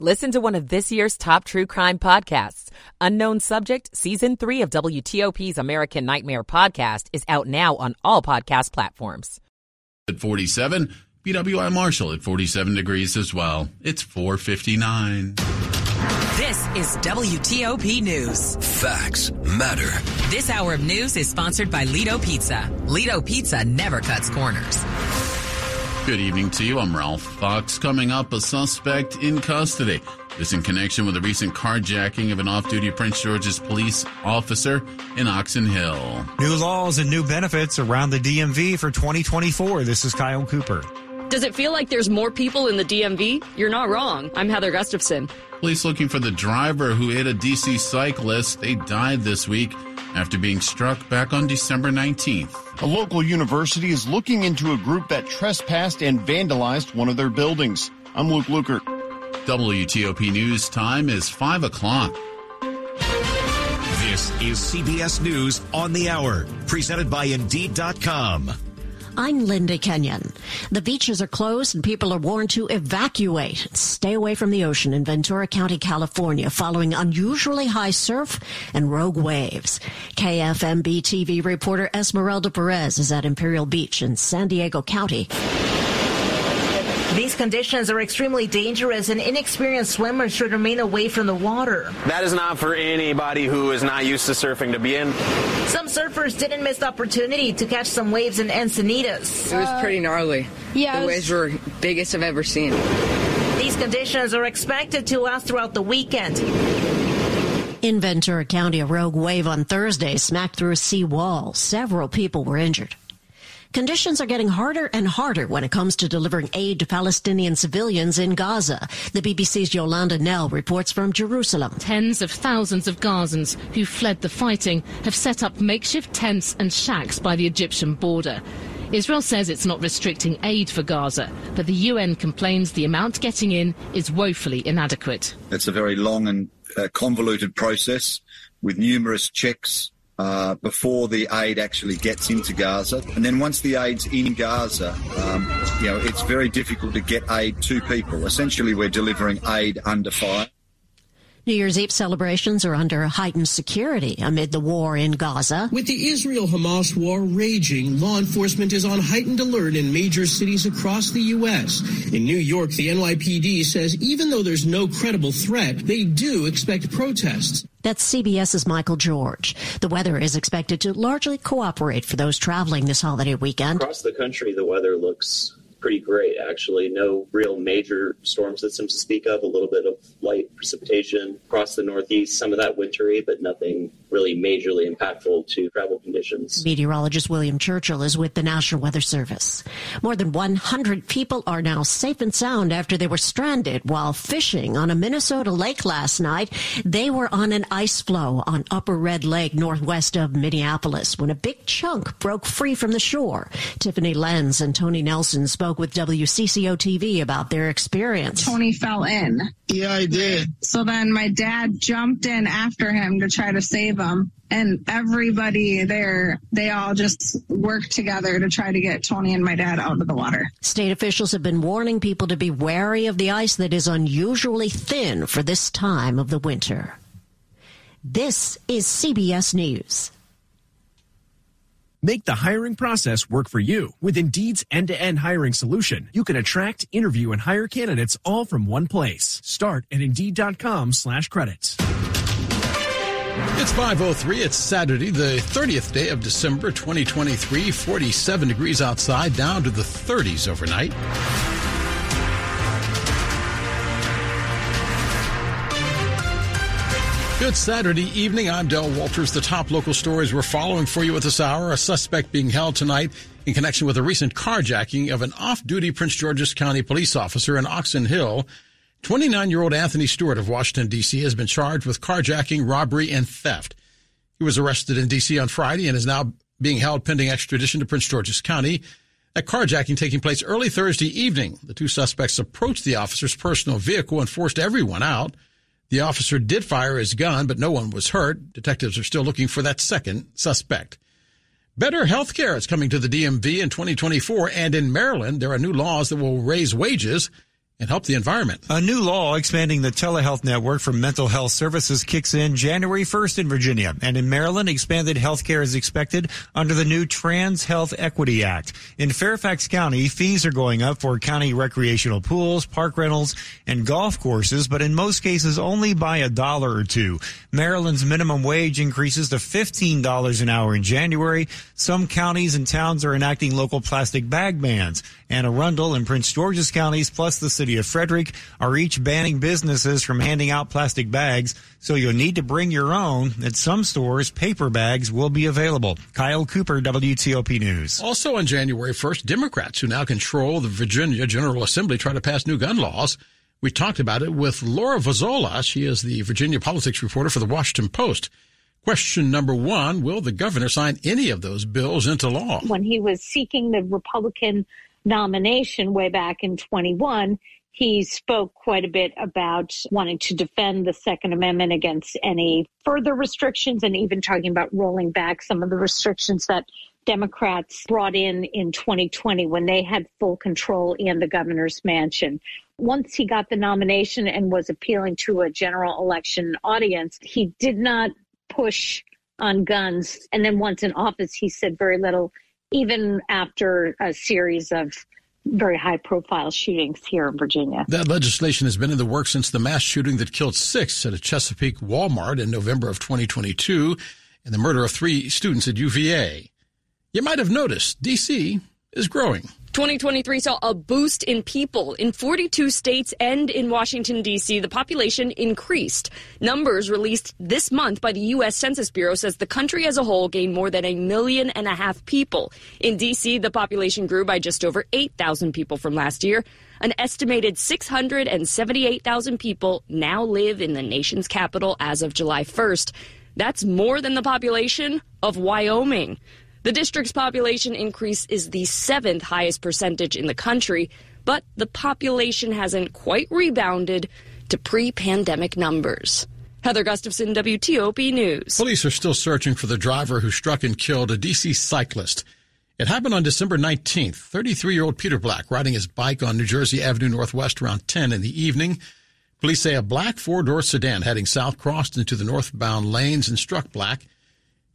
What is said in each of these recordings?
Listen to one of this year's top true crime podcasts. Unknown Subject, Season 3 of WTOP's American Nightmare podcast is out now on all podcast platforms. At 47, BWI Marshall at 47 degrees as well. It's 459. This is WTOP News. Facts matter. This hour of news is sponsored by Lido Pizza. Lido Pizza never cuts corners. Good evening to you. I'm Ralph Fox. Coming up, a suspect in custody. This in connection with a recent carjacking of an off-duty Prince George's police officer in Oxon Hill. New laws and new benefits around the DMV for 2024. This is Kyle Cooper. Does it feel like there's more people in the DMV? You're not wrong. I'm Heather Gustafson. Police looking for the driver who hit a DC cyclist. They died this week after being struck back on December 19th. A local university is looking into a group that trespassed and vandalized one of their buildings. I'm Luke Lukert. WTOP News time is 5 o'clock. This is CBS News on the Hour, presented by Indeed.com. I'm Linda Kenyon. The beaches are closed and people are warned to evacuate. Stay away from the ocean in Ventura County, California, following unusually high surf and rogue waves. KFMB TV reporter Esmeralda Perez is at Imperial Beach in San Diego County. These conditions are extremely dangerous and inexperienced swimmers should remain away from the water. That is not for anybody who is not used to surfing to be in. Some surfers didn't miss the opportunity to catch some waves in Encinitas. It was pretty gnarly. Yeah, the waves were biggest I've ever seen. These conditions are expected to last throughout the weekend. In Ventura County, a rogue wave on Thursday smacked through a sea wall. Several people were injured. Conditions are getting harder and harder when it comes to delivering aid to Palestinian civilians in Gaza. The BBC's Yolande Knell reports from Jerusalem. Tens of thousands of Gazans who fled the fighting have set up makeshift tents and shacks by the Egyptian border. Israel says it's not restricting aid for Gaza, but the UN complains the amount getting in is woefully inadequate. It's a very long and uh, convoluted process with numerous checks uh, before the aid actually gets into Gaza. And then once the aid's in Gaza, um, you know, it's very difficult to get aid to people. Essentially, we're delivering aid under fire. New Year's Eve celebrations are under heightened security amid the war in Gaza. With the Israel Hamas war raging, law enforcement is on heightened alert in major cities across the U.S. In New York, the NYPD says even though there's no credible threat, they do expect protests. That's CBS's Michael George. The weather is expected to largely cooperate for those traveling this holiday weekend. Across the country, the weather looks pretty great, actually. No real major storm systems to speak of, a little bit of light precipitation across the Northeast, some of that wintry, but nothing really majorly impactful to travel conditions. Meteorologist William Churchill is with the National Weather Service. More than 100 people are now safe and sound after they were stranded while fishing on a Minnesota lake last night. They were on an ice floe on Upper Red Lake northwest of Minneapolis when a big chunk broke free from the shore. Tiffany Lenz and Tony Nelson spoke with WCCO TV about their experience. Tony fell in. Yeah, I did. So then my dad jumped in after him to try to save him. And everybody there, they all just worked together to try to get Tony and my dad out of the water. State officials have been warning people to be wary of the ice that is unusually thin for this time of the winter. This is CBS News. Make the hiring process work for you. With Indeed's end-to-end hiring solution, you can attract, interview, and hire candidates all from one place. Start at Indeed.com slash credits. It's 5.03. It's Saturday, the 30th day of December 2023. 47 degrees outside, down to the 30s overnight. Good Saturday evening. I'm Del Walters. The top local stories we're following for you at this hour. A suspect being held tonight in connection with a recent carjacking of an off-duty Prince George's County police officer in Oxon Hill. 29-year-old Anthony Stewart of Washington, D.C. has been charged with carjacking, robbery, and theft. He was arrested in D.C. on Friday and is now being held pending extradition to Prince George's County. That carjacking taking place early Thursday evening. The two suspects approached the officer's personal vehicle and forced everyone out. The officer did fire his gun, but no one was hurt. Detectives are still looking for that second suspect. Better health care is coming to the DMV in 2024, and in Maryland, there are new laws that will raise wages and help the environment. A new law expanding the telehealth network for mental health services kicks in January 1st in Virginia. And in Maryland, expanded health care is expected under the new Trans Health Equity Act. In Fairfax County, fees are going up for county recreational pools, park rentals, and golf courses, but in most cases only by a dollar or two. Maryland's minimum wage increases to $15 an hour in January. Some counties and towns are enacting local plastic bag bans. Anne Arundel and Prince George's counties, plus the city of Frederick, are each banning businesses from handing out plastic bags, so you'll need to bring your own. At some stores, paper bags will be available. Kyle Cooper, WTOP News. Also on January 1st, Democrats who now control the Virginia General Assembly try to pass new gun laws. We talked about it with Laura Vozzella. She is the Virginia politics reporter for the Washington Post. Question number one Will the governor sign any of those bills into law? When he was seeking the Republican nomination way back in 21, he spoke quite a bit about wanting to defend the Second Amendment against any further restrictions and even talking about rolling back some of the restrictions that Democrats brought in in 2020 when they had full control in the governor's mansion. Once he got the nomination and was appealing to a general election audience, he did not push on guns. And then once in office, he said very little even after a series of very high profile shootings here in Virginia. That legislation has been in the works since the mass shooting that killed six at a Chesapeake Walmart in November of 2022 and the murder of three students at UVA. You might have noticed DC is growing. 2023 saw a boost in people in 42 states and in Washington, D.C. The population increased. Numbers released this month by the U.S. Census Bureau says the country as a whole gained more than a million and a half people. In D.C., the population grew by just over 8,000 people from last year. An estimated 678,000 people now live in the nation's capital as of July 1st. That's more than the population of Wyoming. The district's population increase is the seventh highest percentage in the country, but the population hasn't quite rebounded to pre pandemic numbers. Heather Gustafson, WTOP News. Police are still searching for the driver who struck and killed a DC cyclist. It happened on December 19th. 33 year old Peter Black riding his bike on New Jersey Avenue Northwest around 10 in the evening. Police say a black four door sedan heading south crossed into the northbound lanes and struck Black.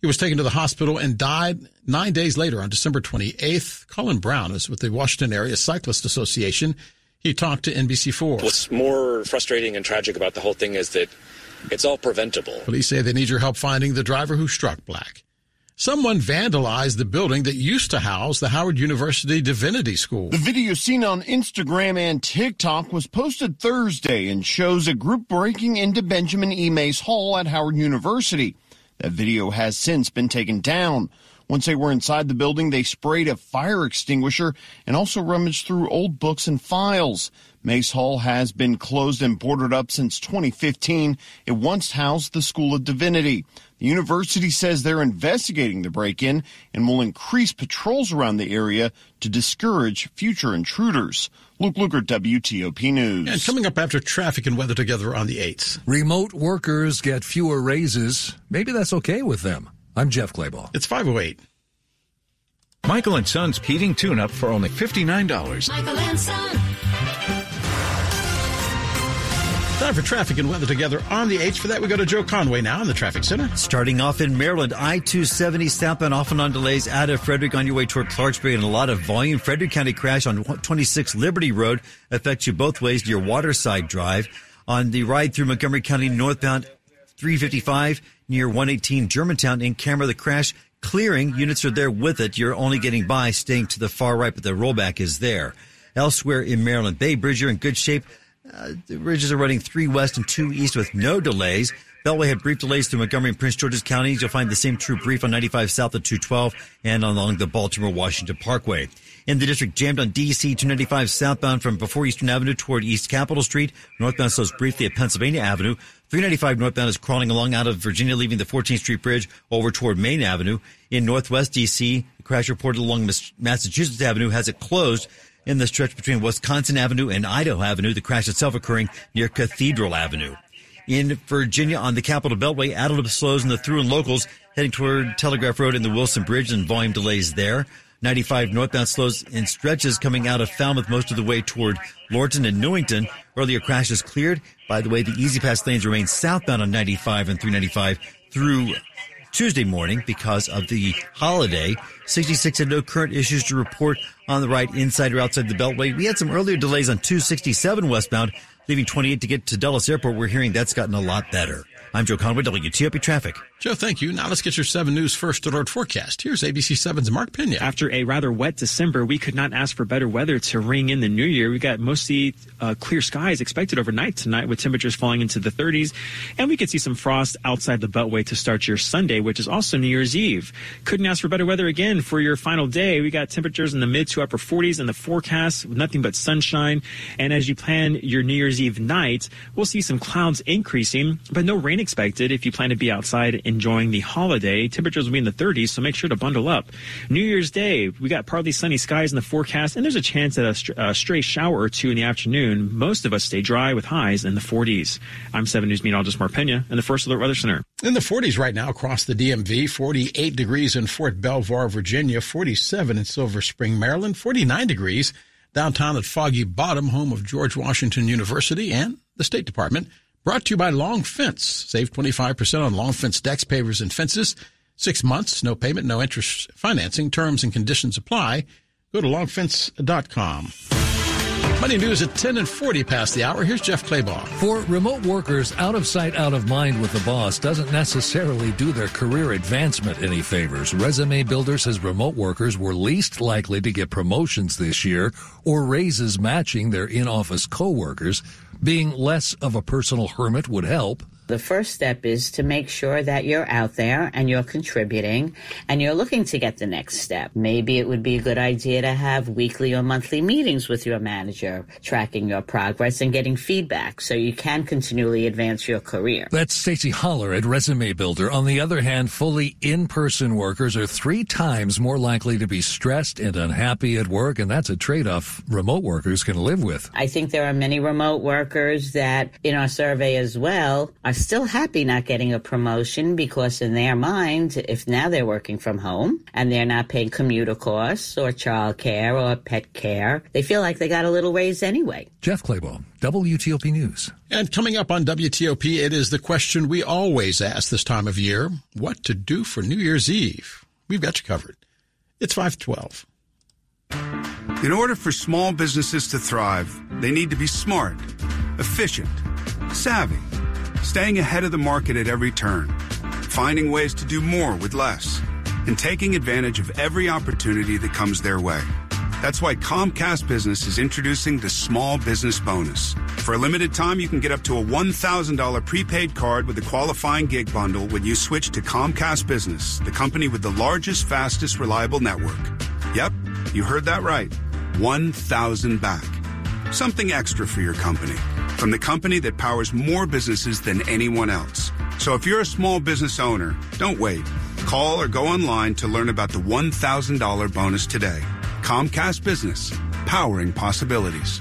He was taken to the hospital and died nine days later on December 28th. Colin Brown is with the Washington Area Cyclist Association. He talked to NBC4. What's more frustrating and tragic about the whole thing is that it's all preventable. Police say they need your help finding the driver who struck Black. Someone vandalized the building that used to house the Howard University Divinity School. The video seen on Instagram and TikTok was posted Thursday and shows a group breaking into Benjamin E. Mays Hall at Howard University. That video has since been taken down. Once they were inside the building, they sprayed a fire extinguisher and also rummaged through old books and files. Mays Hall has been closed and boarded up since 2015. It once housed the School of Divinity. The university says they're investigating the break-in and will increase patrols around the area to discourage future intruders. Luke Lukert, WTOP News. And coming up after traffic and weather together on the 8th. Remote workers get fewer raises. Maybe that's okay with them. I'm Jeff Claybaugh. It's 508. Michael and Son's heating tune-up for only $59. Michael and Son. Time for traffic and weather together on the 8th. For that, we go to Joe Conway now in the traffic center. Starting off in Maryland, I-270 southbound often on delays out of Frederick on your way toward Clarksburg and a lot of volume. Frederick County crash on 26 Liberty Road affects you both ways to your Waterside Drive. On the ride through Montgomery County northbound 355 near 118 Germantown in camera, the crash clearing. Units are there with it. You're only getting by, staying to the far right, but the rollback is there. Elsewhere in Maryland, Bay Bridge, you're in good shape. Uh, the bridges are running three west and two east with no delays. Beltway had brief delays through Montgomery and Prince George's counties. You'll find the same true brief on 95 south of 212 and along the Baltimore Washington Parkway. In the district, jammed on DC 295 southbound from before Eastern Avenue toward East Capitol Street. Northbound slows briefly at Pennsylvania Avenue. 395 northbound is crawling along out of Virginia, leaving the 14th Street Bridge over toward Main Avenue. In Northwest DC, crash reported along Massachusetts Avenue has it closed in the stretch between Wisconsin Avenue and Idaho Avenue, the crash itself occurring near Cathedral Avenue. In Virginia on the Capitol Beltway, added slows in the through and locals heading toward Telegraph Road and the Wilson Bridge and volume delays there. 95 northbound slows in stretches coming out of Falmouth most of the way toward Lorton and Newington. Earlier crashes cleared. By the way, the E-ZPass lanes remain southbound on 95 and 395 through Tuesday morning because of the holiday. 66 had no current issues to report on the right inside or outside the Beltway. We had some earlier delays on 267 westbound, leaving 28 to get to Dulles Airport. We're hearing that's gotten a lot better. I'm Joe Conway, WTOP Traffic. Joe, thank you. Now let's get your 7 News First Alert forecast. Here's ABC 7's Mark Pena. After a rather wet December, we could not ask for better weather to ring in the new year. We got mostly uh, clear skies expected overnight tonight with temperatures falling into the 30s. And we could see some frost outside the Beltway to start your Sunday, which is also New Year's Eve. Couldn't ask for better weather again for your final day. We got temperatures in the mid to upper 40s in the forecast with nothing but sunshine. And as you plan your New Year's Eve night, we'll see some clouds increasing, but no rain expected if you plan to be outside enjoying the holiday. Temperatures will be in the 30s, so make sure to bundle up. New Year's Day, we got partly sunny skies in the forecast, and there's a chance at a, str- a stray shower or two in the afternoon. Most of us stay dry with highs in the 40s. I'm 7 News meteorologist Mark Pena in the First Alert Weather Center. In the 40s right now across the DMV, 48 degrees in Fort Belvoir, Virginia, 47 in Silver Spring, Maryland, 49 degrees downtown at Foggy Bottom, home of George Washington University and the State Department. Brought to you by Long Fence. Save 25% on Long Fence decks, pavers, and fences. Six months, no payment, no interest financing. Terms and conditions apply. Go to longfence.com. Money news at 10 and 40 past the hour. Here's Jeff Claybaugh. For remote workers, out of sight, out of mind with the boss doesn't necessarily do their career advancement any favors. Resume Builder says remote workers were least likely to get promotions this year or raises matching their in-office coworkers. Being less of a personal hermit would help. The first step is to make sure that you're out there and you're contributing and you're looking to get the next step. Maybe it would be a good idea to have weekly or monthly meetings with your manager, tracking your progress and getting feedback so you can continually advance your career. That's Stacie Haller at Resume Builder. On the other hand, fully in-person workers are three times more likely to be stressed and unhappy at work, and that's a trade-off remote workers can live with. I think there are many remote workers that in our survey as well are still happy not getting a promotion because in their mind, if now they're working from home and they're not paying commuter costs or child care or pet care, they feel like they got a little raise anyway. Jeff Claybaugh, WTOP News. And coming up on WTOP, it is the question we always ask this time of year what to do for New Year's Eve. We've got you covered. It's 512. In order for small businesses to thrive, they need to be smart, efficient, savvy, staying ahead of the market at every turn, finding ways to do more with less, and taking advantage of every opportunity that comes their way. That's why Comcast Business is introducing the Small Business Bonus. For a limited time, you can get up to a $1,000 prepaid card with a qualifying gig bundle when you switch to Comcast Business, the company with the largest, fastest, reliable network. Yep, you heard that right. 1,000 back. Something extra for your company. From the company that powers more businesses than anyone else. So if you're a small business owner, don't wait. Call or go online to learn about the $1,000 bonus today. Comcast Business, powering possibilities.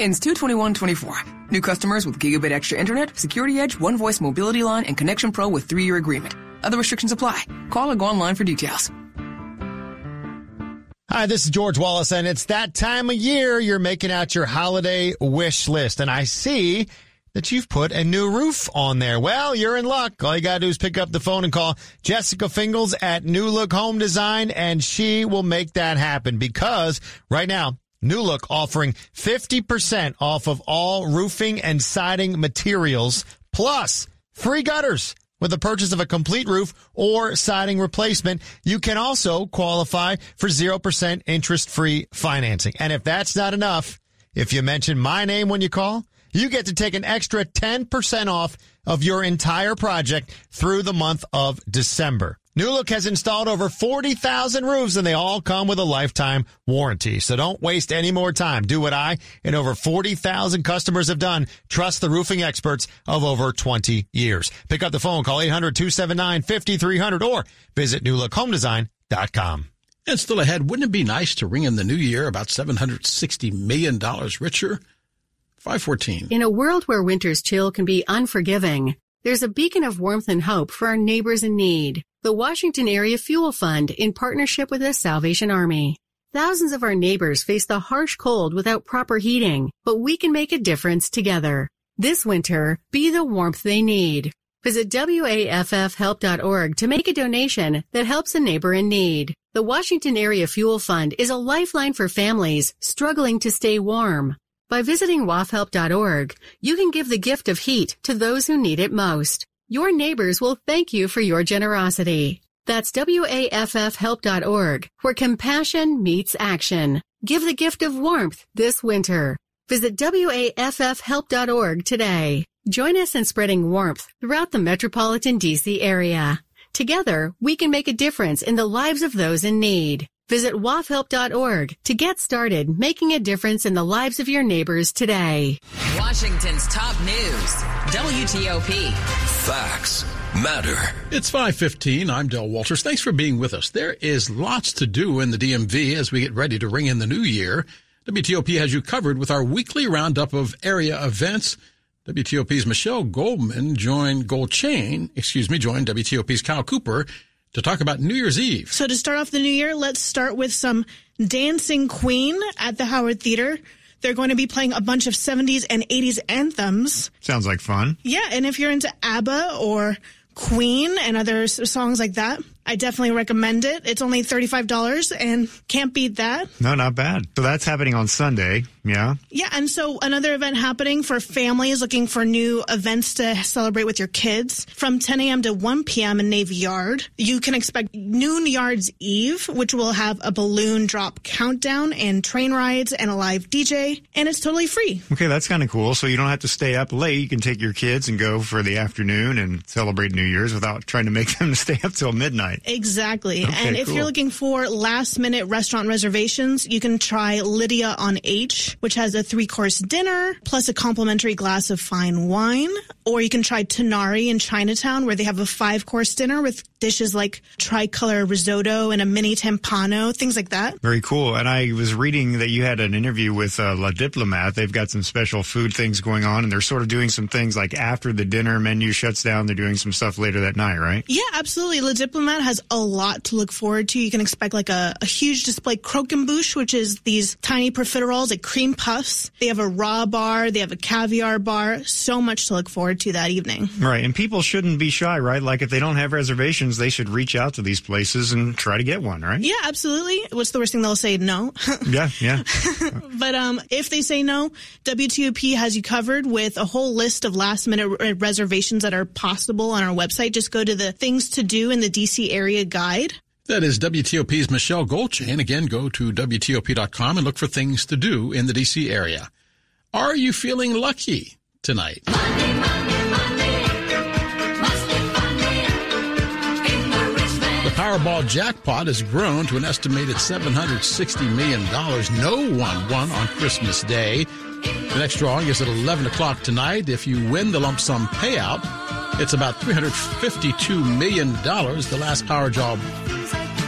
Ends 22124. New customers with Gigabit Extra Internet, Security Edge, One Voice Mobility Line, and Connection Pro with three year agreement. Other restrictions apply. Call or go online for details. Hi, this is George Wallace, and it's that time of year you're making out your holiday wish list. And I see that you've put a new roof on there. Well, you're in luck. All you gotta do is pick up the phone and call Jessica Fingles at New Look Home Design, and she will make that happen because right now, New Look offering 50% off of all roofing and siding materials plus free gutters. With the purchase of a complete roof or siding replacement, you can also qualify for 0% interest free financing. And if that's not enough, if you mention my name when you call, you get to take an extra 10% off of your entire project through the month of December. New Look has installed over 40,000 roofs and they all come with a lifetime warranty. So don't waste any more time. Do what I and over 40,000 customers have done. Trust the roofing experts of over 20 years. Pick up the phone, call 800-279-5300 or visit newlookhomedesign.com. And still ahead, wouldn't it be nice to ring in the new year about $760 million richer? 514. In a world where winter's chill can be unforgiving, there's a beacon of warmth and hope for our neighbors in need. The Washington Area Fuel Fund in partnership with the Salvation Army. Thousands of our neighbors face the harsh cold without proper heating, but we can make a difference together. This winter, be the warmth they need. Visit WAFFhelp.org to make a donation that helps a neighbor in need. The Washington Area Fuel Fund is a lifeline for families struggling to stay warm. By visiting WAFHelp.org, you can give the gift of heat to those who need it most. Your neighbors will thank you for your generosity. That's WAFFhelp.org, where compassion meets action. Give the gift of warmth this winter. Visit WAFFhelp.org today. Join us in spreading warmth throughout the metropolitan DC area. Together, we can make a difference in the lives of those in need. Visit wafhelp.org to get started making a difference in the lives of your neighbors today. Washington's top news, WTOP. Facts matter. It's 5:15. I'm Del Walters. Thanks for being with us. There is lots to do in the DMV as we get ready to ring in the new year. WTOP has you covered with our weekly roundup of area events. WTOP's Michelle Goldman joined Goldchain, excuse me, joined WTOP's Kyle Cooper to talk about New Year's Eve. So to start off the new year, let's start with some Dancing Queen at the Howard Theater. They're going to be playing a bunch of 70s and 80s anthems. Sounds like fun. Yeah, and if you're into ABBA or Queen and other songs like that, I definitely recommend it. It's only $35 and can't beat that. No, not bad. So that's happening on Sunday. Yeah. Yeah. And so another event happening for families looking for new events to celebrate with your kids from 10 a.m. to 1 p.m. in Navy Yard. You can expect Noon Yards Eve, which will have a balloon drop countdown and train rides and a live DJ. And it's totally free. Okay. That's kind of cool. So you don't have to stay up late. You can take your kids and go for the afternoon and celebrate New Year's without trying to make them stay up till midnight. Exactly. Okay, and if cool. you're looking for last minute restaurant reservations, you can try Lydia on H, which has a three course dinner plus a complimentary glass of fine wine. Or you can try Tonari in Chinatown, where they have a five course dinner with dishes like tricolor risotto and a mini tampano, things like that. Very cool. And I was reading that you had an interview with uh, Le Diplomate. They've got some special food things going on, and they're sort of doing some things like after the dinner menu shuts down, they're doing some stuff later that night, right? Yeah, absolutely. Le Diplomate has a lot to look forward to. You can expect like a, a huge display croquembouche, which is these tiny profiteroles, like cream puffs. They have a raw bar, they have a caviar bar. So much to look forward to that evening. Right. And people shouldn't be shy, right? Like if they don't have reservations, they should reach out to these places and try to get one, right? Yeah, absolutely. What's the worst thing they'll say? No. Yeah, yeah. But um, if they say no, WTOP has you covered with a whole list of last minute re- reservations that are possible on our website. Just go to the things to do in the DC area guide. That is WTOP's Michelle Goldchain. Again, go to WTOP.com and look for things to do in the DC area. Are you feeling lucky tonight? The Powerball jackpot has grown to an estimated $760 million. No one won on Christmas Day. The next drawing is at 11 o'clock tonight. If you win the lump sum payout, it's about $352 million. The last Powerball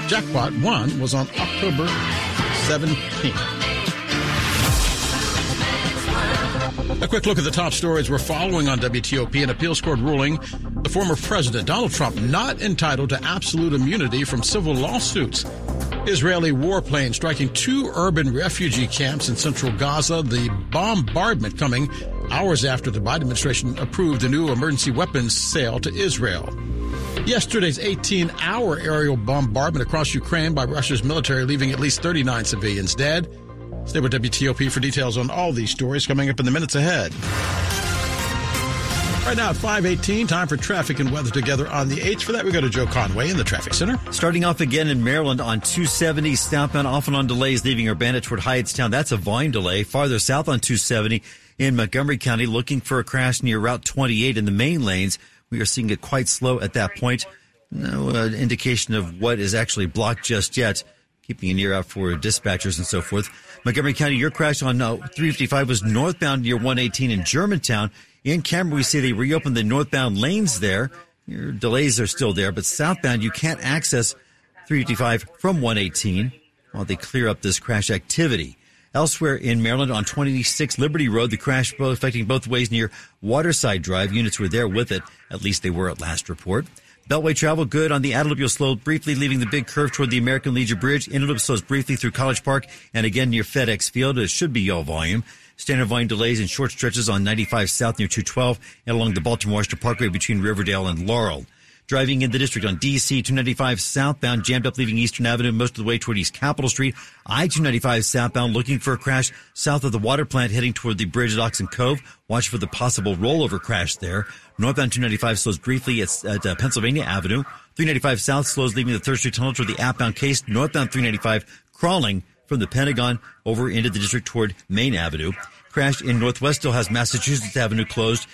jackpot won was on October 17th. A quick look at the top stories we're following on WTOP. An appeals court ruling the former president, Donald Trump, not entitled to absolute immunity from civil lawsuits. Israeli warplane striking two urban refugee camps in central Gaza. The bombardment coming hours after the Biden administration approved the new emergency weapons sale to Israel. Yesterday's 18 hour aerial bombardment across Ukraine by Russia's military, leaving at least 39 civilians dead. Stay with WTOP for details on all these stories coming up in the minutes ahead. Right now at 518, time for traffic and weather together on the 8th. For that, we go to Joe Conway in the traffic center. Starting off again in Maryland on 270 southbound, often on delays, leaving Urbana toward Hyattstown. That's a volume delay. Farther south on 270 in Montgomery County, looking for a crash near Route 28 in the main lanes. We are seeing it quite slow at that point. No uh, indication of what is actually blocked just yet. Keeping an ear out for dispatchers and so forth. Montgomery County, your crash on uh, 355 was northbound near 118 in Germantown. In Cameron, we see they reopened the northbound lanes there. Your delays are still there, but southbound, you can't access 355 from 118 while they clear up this crash activity. Elsewhere in Maryland on 26 Liberty Road, the crash affecting both ways near Waterside Drive. Units were there with it. At least they were at last report. Beltway travel good on the Outer Loop. You'll slow briefly, leaving the big curve toward the American Legion Bridge. Innerloop slows briefly through College Park and again near FedEx Field. It should be all volume. Standard volume delays in short stretches on 95 South near 212 and along the Baltimore Washington Parkway between Riverdale and Laurel. Driving in the district on DC 295 southbound, jammed up leaving Eastern Avenue most of the way toward East Capitol Street. I 295 southbound, looking for a crash south of the water plant heading toward the bridge at Oxon Cove. Watch for the possible rollover crash there. Northbound 295 slows briefly at, at uh, Pennsylvania Avenue. 395 south slows leaving the Third Street Tunnel toward the outbound case. Northbound 395 crawling from the Pentagon over into the district toward Main Avenue. Crash in Northwest still has Massachusetts Avenue closed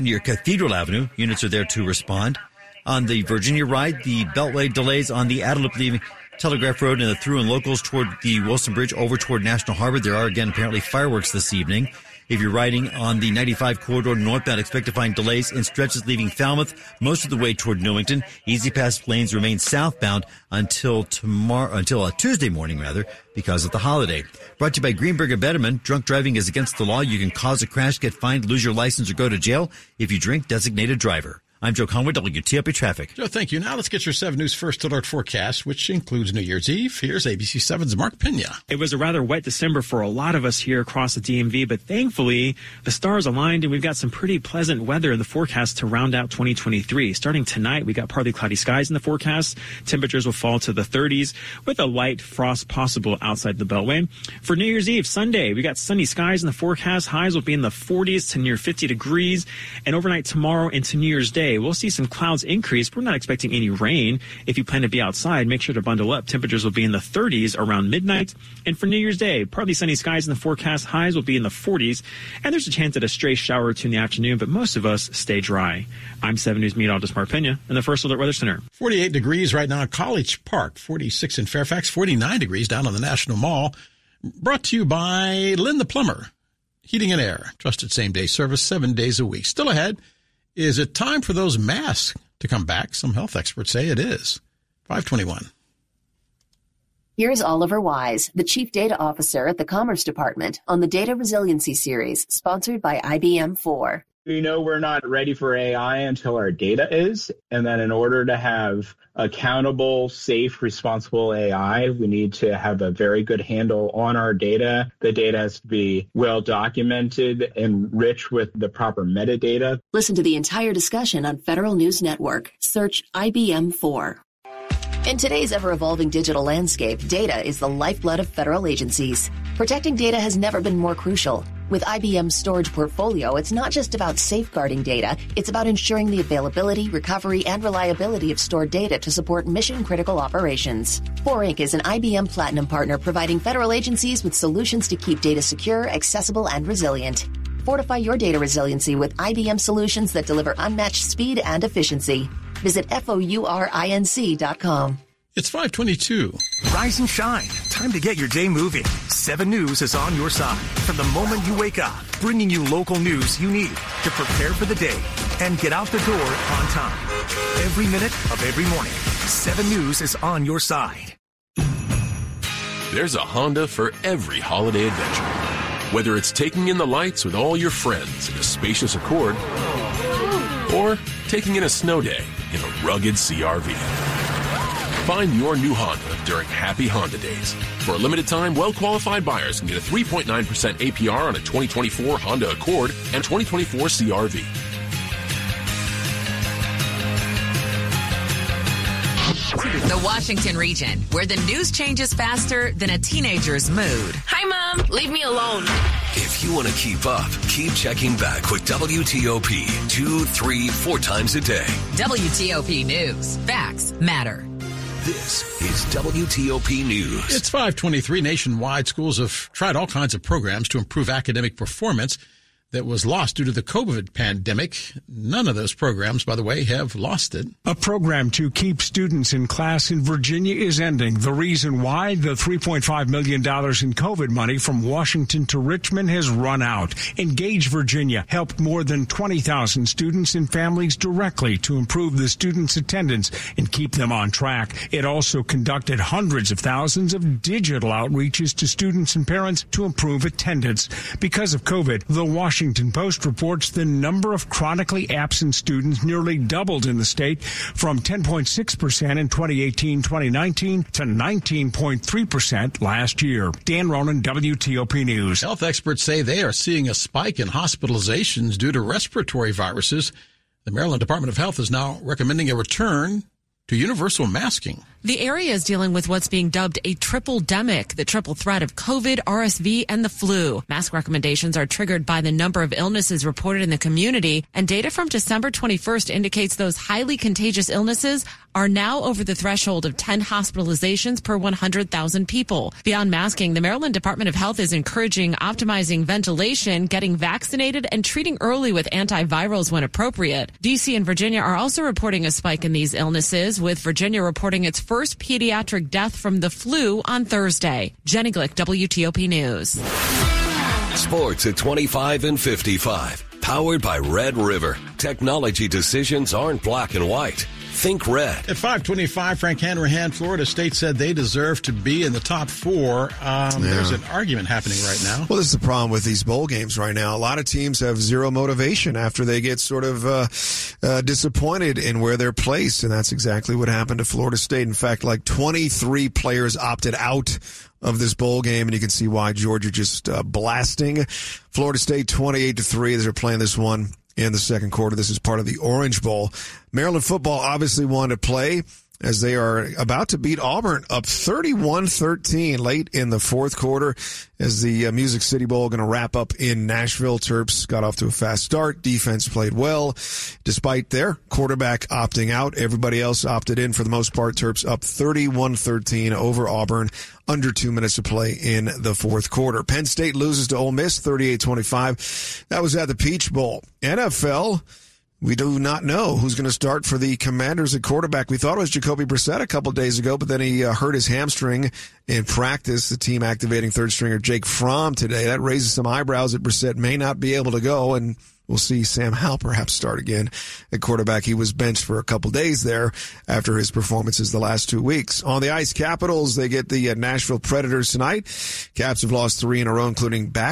near Cathedral Avenue. Units are there to respond. On the Virginia ride, the Beltway delays on the Outer Loop leaving Telegraph Road and the through and locals toward the Wilson Bridge over toward National Harbor. There are again apparently fireworks this evening. If you're riding on the 95 corridor northbound, expect to find delays in stretches leaving Falmouth most of the way toward Newington. E-ZPass lanes remain southbound until tomorrow, until uh, Tuesday morning rather, because of the holiday. Brought to you by Greenberg and Bederman. Drunk driving is against the law. You can cause a crash, get fined, lose your license, or go to jail if you drink designated driver. I'm Joe Conway, WTOP Traffic. Joe, thank you. Now let's get your 7 News First Alert forecast, which includes New Year's Eve. Here's ABC 7's Mark Pena. It was a rather wet December for a lot of us here across the DMV, but thankfully the stars aligned and we've got some pretty pleasant weather in the forecast to round out 2023. Starting tonight, we got partly cloudy skies in the forecast. Temperatures will fall to the 30s with a light frost possible outside the Beltway. For New Year's Eve, Sunday, we got sunny skies in the forecast. Highs will be in the 40s to near 50 degrees. And overnight tomorrow into New Year's Day, we'll see some clouds increase. We're not expecting any rain. If you plan to be outside, make sure to bundle up. Temperatures will be in the 30s around midnight. And for New Year's Day, partly sunny skies in the forecast. Highs will be in the 40s. And there's a chance at a stray shower or two in the afternoon, but most of us stay dry. I'm 7 News meteorologist Mark Pena in the First Alert Weather Center. 48 degrees right now in College Park, 46 in Fairfax, 49 degrees down on the National Mall. Brought to you by Len the Plumber. Heating and Air. Trusted same day service seven days a week. Still ahead. Is it time for those masks to come back? Some health experts say it is. 521. Here's Oliver Wise, the Chief Data Officer at the Commerce Department, on the Data Resiliency Series, sponsored by IBM 4. We know we're not ready for AI until our data is. And then in order to have accountable, safe, responsible AI, we need to have a very good handle on our data. The data has to be well documented and rich with the proper metadata. Listen to the entire discussion on Federal News Network. Search IBM 4. In today's ever evolving digital landscape, data is the lifeblood of federal agencies. Protecting data has never been more crucial. With IBM's storage portfolio, it's not just about safeguarding data, it's about ensuring the availability, recovery, and reliability of stored data to support mission critical operations. 4 Inc. is an IBM Platinum partner providing federal agencies with solutions to keep data secure, accessible, and resilient. Fortify your data resiliency with IBM solutions that deliver unmatched speed and efficiency. Visit FOURINC.com. It's 522. Rise and shine. Time to get your day moving. 7 News is on your side from the moment you wake up, bringing you local news you need to prepare for the day and get out the door on time. Every minute of every morning, 7 News is on your side. There's a Honda for every holiday adventure. Whether it's taking in the lights with all your friends in a spacious Accord or taking in a snow day in a rugged CRV. Find your new Honda during Happy Honda Days. For a limited time, well qualified buyers can get a 3.9% APR on a 2024 Honda Accord and 2024 CRV. The Washington region, where the news changes faster than a teenager's mood. Hi, Mom. Leave me alone. If you want to keep up, keep checking back with WTOP two, three, four times a day. WTOP News. Facts matter. This is WTOP News. It's 523 nationwide. Schools have tried all kinds of programs to improve academic performance that was lost due to the COVID pandemic. None of those programs, by the way, have lost it. A program to keep students in class in Virginia is ending. The reason why the $3.5 million in COVID money from Washington to Richmond has run out. Engage Virginia helped more than 20,000 students and families directly to improve the students' attendance and keep them on track. It also conducted hundreds of thousands of digital outreaches to students and parents to improve attendance. Because of COVID, the Washington Washington Post reports the number of chronically absent students nearly doubled in the state from 10.6% in 2018-2019 to 19.3% last year. Dan Ronan, WTOP News. Health experts say they are seeing a spike in hospitalizations due to respiratory viruses. The Maryland Department of Health is now recommending a return to universal masking. The area is dealing with what's being dubbed a triple demic, the triple threat of COVID, RSV, and the flu. Mask recommendations are triggered by the number of illnesses reported in the community, and data from December 21st indicates those highly contagious illnesses are now over the threshold of 10 hospitalizations per 100,000 people. Beyond masking, the Maryland Department of Health is encouraging optimizing ventilation, getting vaccinated, and treating early with antivirals when appropriate. DC and Virginia are also reporting a spike in these illnesses, with Virginia reporting its first pediatric death from the flu on Thursday. Jenny Glick, WTOP News. Sports at 25 and 55. Powered by Red River. Technology decisions aren't black and white. Think red. At 525, Frank Hanrahan, Florida State said they deserve to be in the top four. Um, Yeah. There's an argument happening right now. Well, this is the problem with these bowl games right now. A lot of teams have zero motivation after they get sort of uh, uh, disappointed in where they're placed, and that's exactly what happened to Florida State. In fact, like 23 players opted out of this bowl game, and you can see why Georgia just uh, blasting Florida State 28 to three as they're playing this one in the second quarter. This is part of the Orange Bowl. Maryland football obviously wanted to play as they are about to beat Auburn up 31-13 late in the fourth quarter as the uh, Music City Bowl going to wrap up in Nashville. Terps got off to a fast start. Defense played well despite their quarterback opting out. Everybody else opted in for the most part. Terps up 31-13 over Auburn under two minutes to play in the fourth quarter. Penn State loses to Ole Miss 38-25. That was at the Peach Bowl. NFL we do not know who's going to start for the Commanders at quarterback. We thought it was Jacoby Brissett a couple days ago, but then he uh, hurt his hamstring in practice. The team activating third stringer Jake Fromm today. That raises some eyebrows that Brissett may not be able to go, and we'll see Sam Howell perhaps start again at quarterback. He was benched for a couple days there after his performances the last two weeks. On the ice, Capitals they get the uh, Nashville Predators tonight. Caps have lost three in a row, including back